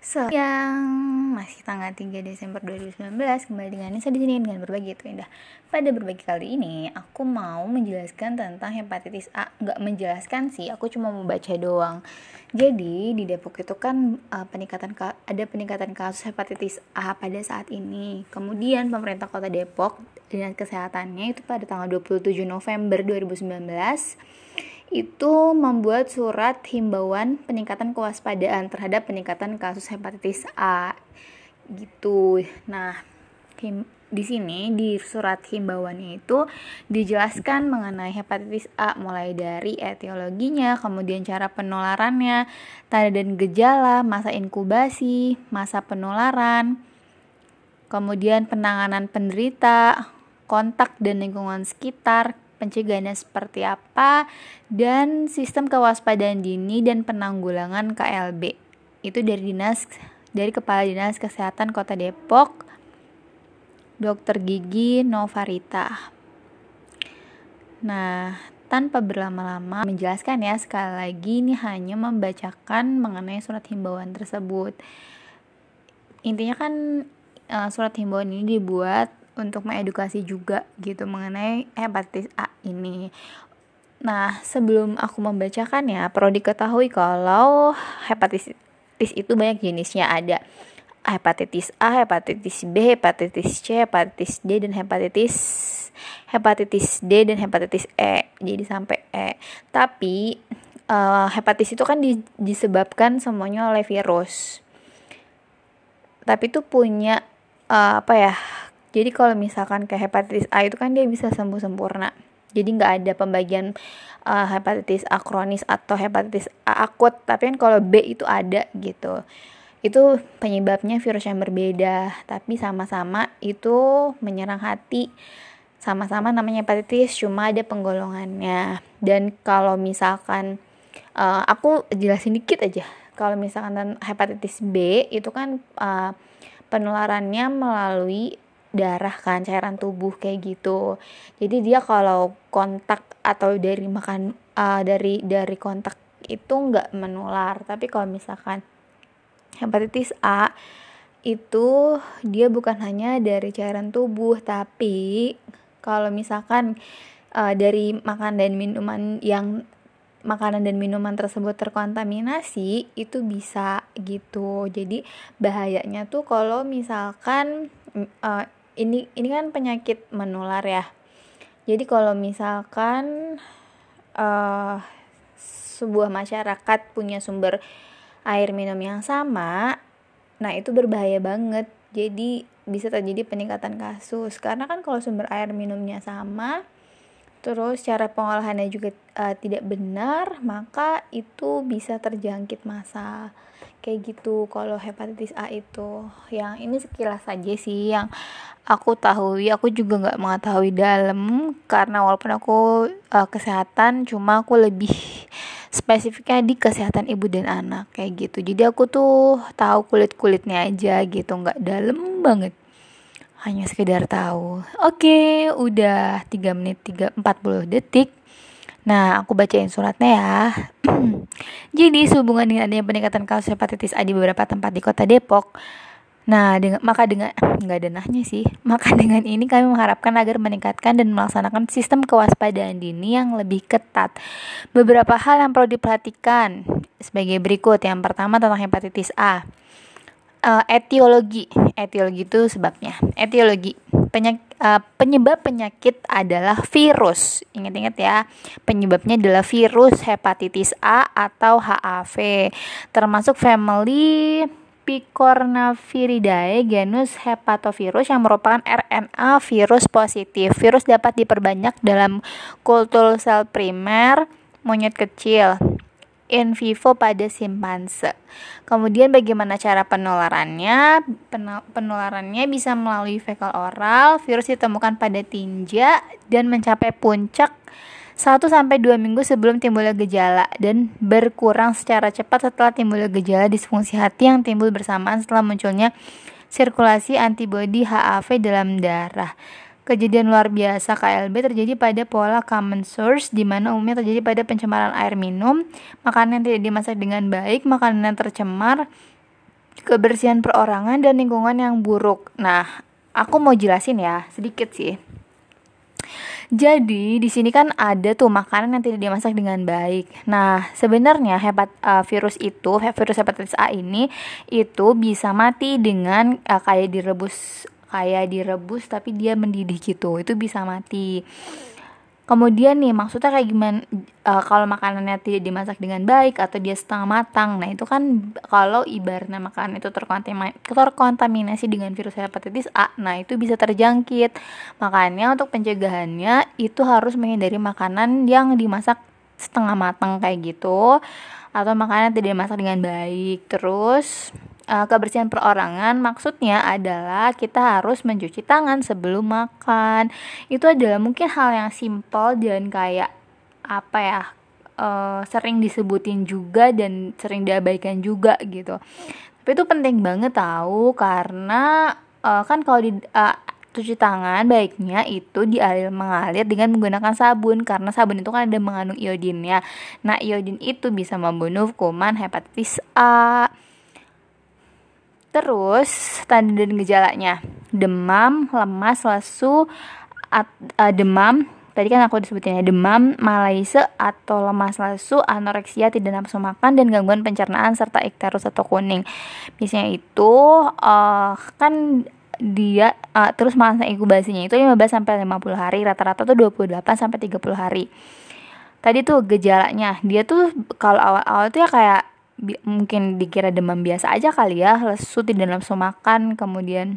Siang, masih tanggal 3 Desember 2019 Kembali dengan Nisa di sini dengan berbagi itu indah. Pada berbagi kali ini, aku mau menjelaskan tentang hepatitis A. Nggak menjelaskan sih, aku cuma mau baca doang. Jadi, di Depok itu kan uh, peningkatan ada peningkatan kasus hepatitis A pada saat ini. Kemudian pemerintah kota Depok dengan kesehatannya itu pada tanggal 27 November 2019 itu membuat surat himbauan peningkatan kewaspadaan terhadap peningkatan kasus hepatitis A gitu. Nah, him, di sini di surat himbauannya itu dijelaskan mengenai hepatitis A mulai dari etiologinya, kemudian cara penularannya, tanda dan gejala, masa inkubasi, masa penularan, kemudian penanganan penderita, kontak dan lingkungan sekitar, pencegahannya seperti apa, dan sistem kewaspadaan dini dan penanggulangan KLB. Itu dari dinas dari Kepala Dinas Kesehatan Kota Depok, Dr. Gigi Novarita. Nah, tanpa berlama-lama menjelaskan ya sekali lagi ini hanya membacakan mengenai surat himbauan tersebut. Intinya kan uh, surat himbauan ini dibuat untuk mengedukasi juga gitu mengenai hepatitis A ini. Nah, sebelum aku membacakan ya, perlu diketahui kalau hepatitis itu banyak jenisnya ada hepatitis A, hepatitis B, hepatitis C, hepatitis D dan hepatitis hepatitis D dan hepatitis E. Jadi sampai E. Tapi uh, hepatitis itu kan di, disebabkan semuanya oleh virus. Tapi itu punya uh, apa ya? Jadi kalau misalkan kayak hepatitis A itu kan dia bisa sembuh sempurna. Jadi nggak ada pembagian uh, hepatitis A kronis atau hepatitis A akut. Tapi kan kalau B itu ada gitu. Itu penyebabnya virus yang berbeda, tapi sama-sama itu menyerang hati. Sama-sama namanya hepatitis, cuma ada penggolongannya. Dan kalau misalkan uh, aku jelasin dikit aja. Kalau misalkan hepatitis B itu kan uh, penularannya melalui darah kan cairan tubuh kayak gitu. Jadi dia kalau kontak atau dari makan uh, dari dari kontak itu nggak menular. Tapi kalau misalkan hepatitis A itu dia bukan hanya dari cairan tubuh tapi kalau misalkan uh, dari makan dan minuman yang makanan dan minuman tersebut terkontaminasi itu bisa gitu. Jadi bahayanya tuh kalau misalkan uh, ini ini kan penyakit menular ya. Jadi kalau misalkan uh, sebuah masyarakat punya sumber air minum yang sama nah itu berbahaya banget. Jadi bisa terjadi peningkatan kasus. Karena kan kalau sumber air minumnya sama terus cara pengolahannya juga uh, tidak benar maka itu bisa terjangkit masa kayak gitu kalau hepatitis A itu. Yang ini sekilas saja sih yang aku tahu aku juga nggak mengetahui dalam karena walaupun aku uh, kesehatan cuma aku lebih spesifiknya di kesehatan ibu dan anak kayak gitu. Jadi aku tuh tahu kulit kulitnya aja gitu. Nggak dalam banget hanya sekedar tahu oke udah 3 menit 3 40 detik Nah, aku bacain suratnya ya. Jadi, sehubungan dengan adanya peningkatan kasus hepatitis A di beberapa tempat di kota Depok, Nah, dengan, maka dengan nggak ada nahnya sih. Maka dengan ini kami mengharapkan agar meningkatkan dan melaksanakan sistem kewaspadaan dini yang lebih ketat. Beberapa hal yang perlu diperhatikan sebagai berikut. Yang pertama tentang hepatitis A. Uh, etiologi, etiologi itu sebabnya. Etiologi penyak, uh, penyebab penyakit adalah virus. Ingat-ingat ya, penyebabnya adalah virus hepatitis A atau HAV, termasuk family Picornaviridae genus hepatovirus yang merupakan RNA virus positif. Virus dapat diperbanyak dalam kultur sel primer monyet kecil in vivo pada simpanse. Kemudian bagaimana cara penularannya? Penularannya bisa melalui fekal oral, virus ditemukan pada tinja dan mencapai puncak 1 sampai 2 minggu sebelum timbulnya gejala dan berkurang secara cepat setelah timbulnya gejala disfungsi hati yang timbul bersamaan setelah munculnya sirkulasi antibodi HAV dalam darah. Kejadian luar biasa KLB terjadi pada pola common source di mana umumnya terjadi pada pencemaran air minum, makanan yang tidak dimasak dengan baik, makanan yang tercemar, kebersihan perorangan dan lingkungan yang buruk. Nah, aku mau jelasin ya, sedikit sih. Jadi di sini kan ada tuh makanan yang tidak dimasak dengan baik. Nah sebenarnya hepat uh, virus itu virus hepatitis A ini itu bisa mati dengan uh, kayak direbus kayak direbus tapi dia mendidih gitu itu bisa mati. Kemudian nih maksudnya kayak gimana uh, kalau makanannya tidak dimasak dengan baik atau dia setengah matang nah itu kan kalau ibaratnya makanan itu terkontaminasi dengan virus hepatitis A nah itu bisa terjangkit. Makanya untuk pencegahannya itu harus menghindari makanan yang dimasak setengah matang kayak gitu atau makanan tidak dimasak dengan baik. Terus kebersihan perorangan maksudnya adalah kita harus mencuci tangan sebelum makan itu adalah mungkin hal yang simpel dan kayak apa ya uh, sering disebutin juga dan sering diabaikan juga gitu tapi itu penting banget tahu karena uh, kan kalau di uh, cuci tangan baiknya itu dialir mengalir dengan menggunakan sabun karena sabun itu kan ada mengandung iodinnya. Nah, iodin itu bisa membunuh kuman hepatitis A. Terus tanda dan gejalanya demam, lemas, lesu, at, uh, demam. Tadi kan aku disebutinnya demam, malaise atau lemas lesu, anoreksia, tidak nafsu makan dan gangguan pencernaan serta ikterus atau kuning. Biasanya itu uh, kan dia uh, terus masa inkubasinya itu 15 sampai 50 hari, rata-rata tuh 28 sampai 30 hari. Tadi tuh gejalanya, dia tuh kalau awal-awal tuh ya kayak mungkin dikira demam biasa aja kali ya lesu tidak nafsu makan kemudian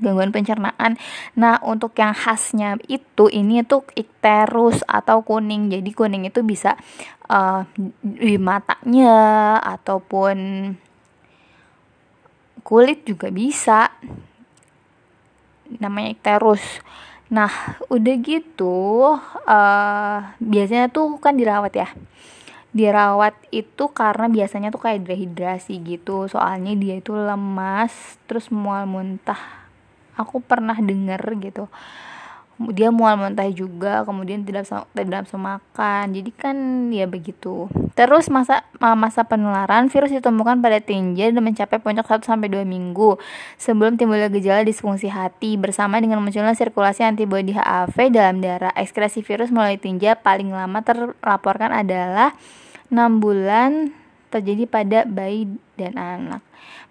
gangguan pencernaan. Nah, untuk yang khasnya itu ini tuh ikterus atau kuning. Jadi kuning itu bisa uh, di matanya ataupun kulit juga bisa. Namanya ikterus. Nah, udah gitu uh, biasanya tuh kan dirawat ya dirawat itu karena biasanya tuh kayak dehidrasi gitu. Soalnya dia itu lemas terus mual muntah. Aku pernah denger gitu. Dia mual muntah juga kemudian tidak tidak bisa makan. Jadi kan ya begitu. Terus masa masa penularan virus ditemukan pada tinja dan mencapai puncak 1 sampai 2 minggu. Sebelum timbulnya gejala disfungsi hati bersama dengan munculnya sirkulasi antibodi HAV dalam darah. Ekskresi virus melalui tinja paling lama terlaporkan adalah 6 bulan terjadi pada bayi dan anak.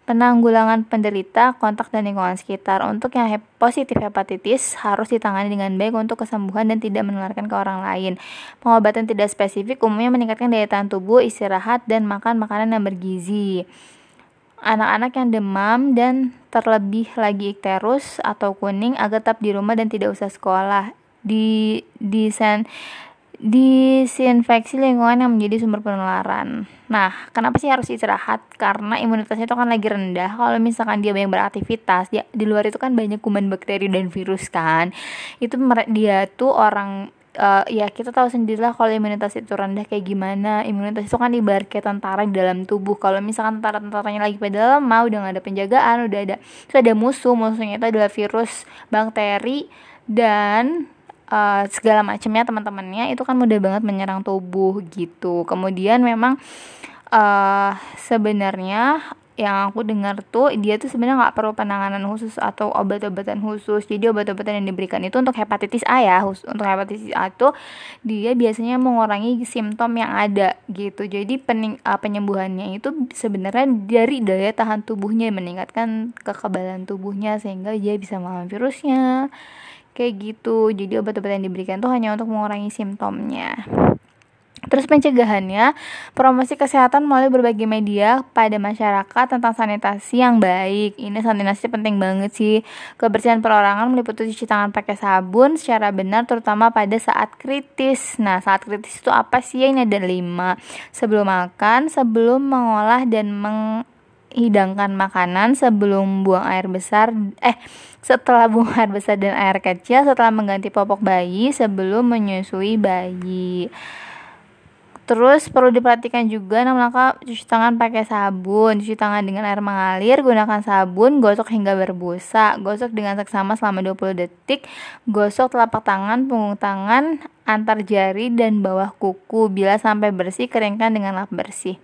Penanggulangan penderita, kontak dan lingkungan sekitar. Untuk yang positif hepatitis harus ditangani dengan baik untuk kesembuhan dan tidak menularkan ke orang lain. Pengobatan tidak spesifik umumnya meningkatkan daya tahan tubuh, istirahat, dan makan makanan yang bergizi. Anak-anak yang demam dan terlebih lagi ikterus atau kuning agar tetap di rumah dan tidak usah sekolah. Di desain disinfeksi lingkungan yang menjadi sumber penularan. Nah, kenapa sih harus istirahat? Karena imunitasnya itu kan lagi rendah. Kalau misalkan dia banyak beraktivitas, dia di luar itu kan banyak kuman bakteri dan virus kan. Itu dia tuh orang uh, ya kita tahu sendiri lah kalau imunitas itu rendah kayak gimana imunitas itu kan ibarat kayak tentara di dalam tubuh kalau misalkan tentara-tentaranya lagi pada lemah udah gak ada penjagaan udah ada itu ada musuh musuhnya itu adalah virus bakteri dan uh, segala macamnya teman-temannya itu kan mudah banget menyerang tubuh gitu. Kemudian memang uh, sebenarnya yang aku dengar tuh dia tuh sebenarnya nggak perlu penanganan khusus atau obat-obatan khusus. Jadi obat-obatan yang diberikan itu untuk hepatitis A ya untuk hepatitis A tuh dia biasanya mengurangi simptom yang ada gitu. Jadi pening, uh, penyembuhannya itu sebenarnya dari daya tahan tubuhnya meningkatkan kekebalan tubuhnya sehingga dia bisa melawan virusnya kayak gitu jadi obat-obat yang diberikan tuh hanya untuk mengurangi simptomnya Terus pencegahannya, promosi kesehatan melalui berbagai media pada masyarakat tentang sanitasi yang baik. Ini sanitasi penting banget sih. Kebersihan perorangan meliputi cuci tangan pakai sabun secara benar terutama pada saat kritis. Nah, saat kritis itu apa sih? Ini ada lima. Sebelum makan, sebelum mengolah dan meng hidangkan makanan sebelum buang air besar eh setelah buang air besar dan air kecil setelah mengganti popok bayi sebelum menyusui bayi Terus perlu diperhatikan juga enam langkah cuci tangan pakai sabun, cuci tangan dengan air mengalir, gunakan sabun, gosok hingga berbusa, gosok dengan seksama selama 20 detik, gosok telapak tangan, punggung tangan, antar jari dan bawah kuku. Bila sampai bersih, keringkan dengan lap bersih.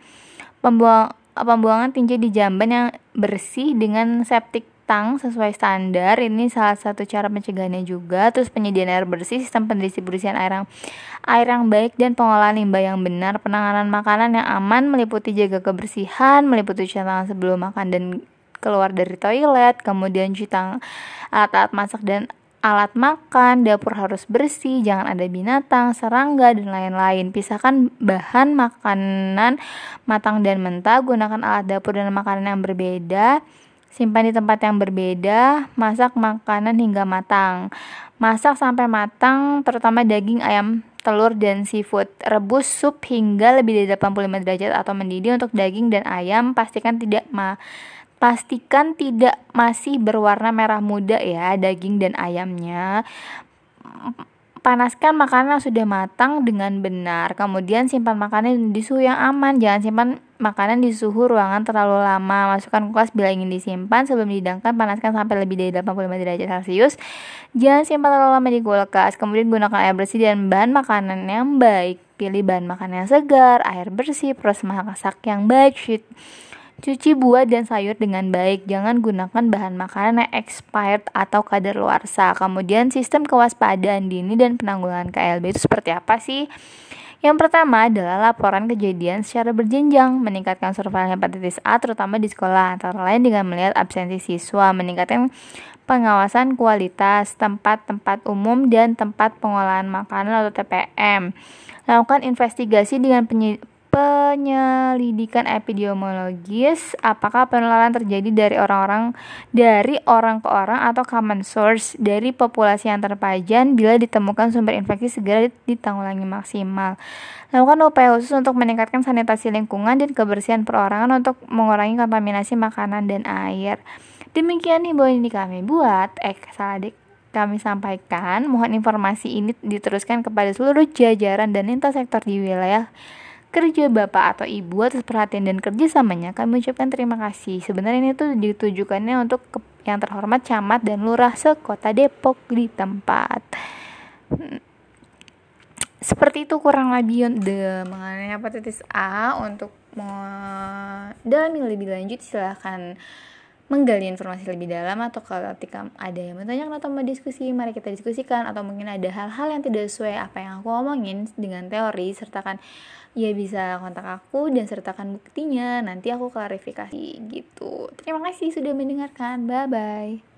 Pembuang pembuangan tinja di jamban yang bersih dengan septic tank sesuai standar. Ini salah satu cara pencegahannya juga. Terus penyediaan air bersih sistem pendistribusian air yang air yang baik dan pengolahan limbah yang benar. Penanganan makanan yang aman meliputi jaga kebersihan meliputi cuci tangan sebelum makan dan keluar dari toilet kemudian cuci tangan alat-alat masak dan alat makan, dapur harus bersih, jangan ada binatang, serangga, dan lain-lain. Pisahkan bahan makanan matang dan mentah, gunakan alat dapur dan makanan yang berbeda. Simpan di tempat yang berbeda, masak makanan hingga matang. Masak sampai matang, terutama daging, ayam, telur, dan seafood. Rebus sup hingga lebih dari 85 derajat atau mendidih untuk daging dan ayam. Pastikan tidak ma pastikan tidak masih berwarna merah muda ya daging dan ayamnya Panaskan makanan yang sudah matang dengan benar. Kemudian simpan makanan di suhu yang aman. Jangan simpan makanan di suhu ruangan terlalu lama. Masukkan kulkas bila ingin disimpan. Sebelum dihidangkan, panaskan sampai lebih dari 85 derajat Celcius. Jangan simpan terlalu lama di kulkas. Kemudian gunakan air bersih dan bahan makanan yang baik. Pilih bahan makanan yang segar, air bersih, proses masak yang baik, Cuci buah dan sayur dengan baik. Jangan gunakan bahan makanan yang expired atau kadaluarsa. Kemudian sistem kewaspadaan dini dan penanggulangan KLB itu seperti apa sih? Yang pertama adalah laporan kejadian secara berjenjang, meningkatkan surveillance hepatitis A terutama di sekolah, antara lain dengan melihat absensi siswa, meningkatkan pengawasan kualitas tempat-tempat umum dan tempat pengolahan makanan atau TPM. Lakukan investigasi dengan penyelidikan epidemiologis apakah penularan terjadi dari orang-orang dari orang ke orang atau common source dari populasi yang terpajan bila ditemukan sumber infeksi segera ditanggulangi maksimal? Lakukan upaya khusus untuk meningkatkan sanitasi lingkungan dan kebersihan perorangan untuk mengurangi kontaminasi makanan dan air. Demikian himbauan ini kami buat eh salah dek kami sampaikan. Mohon informasi ini diteruskan kepada seluruh jajaran dan lintas sektor di wilayah kerja bapak atau ibu atas perhatian dan kerjasamanya kami ucapkan terima kasih. Sebenarnya ini tuh ditujukannya untuk ke, yang terhormat camat dan lurah sekota Depok di tempat. Hmm. seperti itu kurang lebih de mengenai hepatitis A untuk mendalami lebih lanjut silahkan menggali informasi lebih dalam atau kalau ketika ada yang bertanya atau mau diskusi mari kita diskusikan. Atau mungkin ada hal-hal yang tidak sesuai apa yang aku omongin dengan teori sertakan ya bisa kontak aku dan sertakan buktinya nanti aku klarifikasi gitu. Terima kasih sudah mendengarkan. Bye bye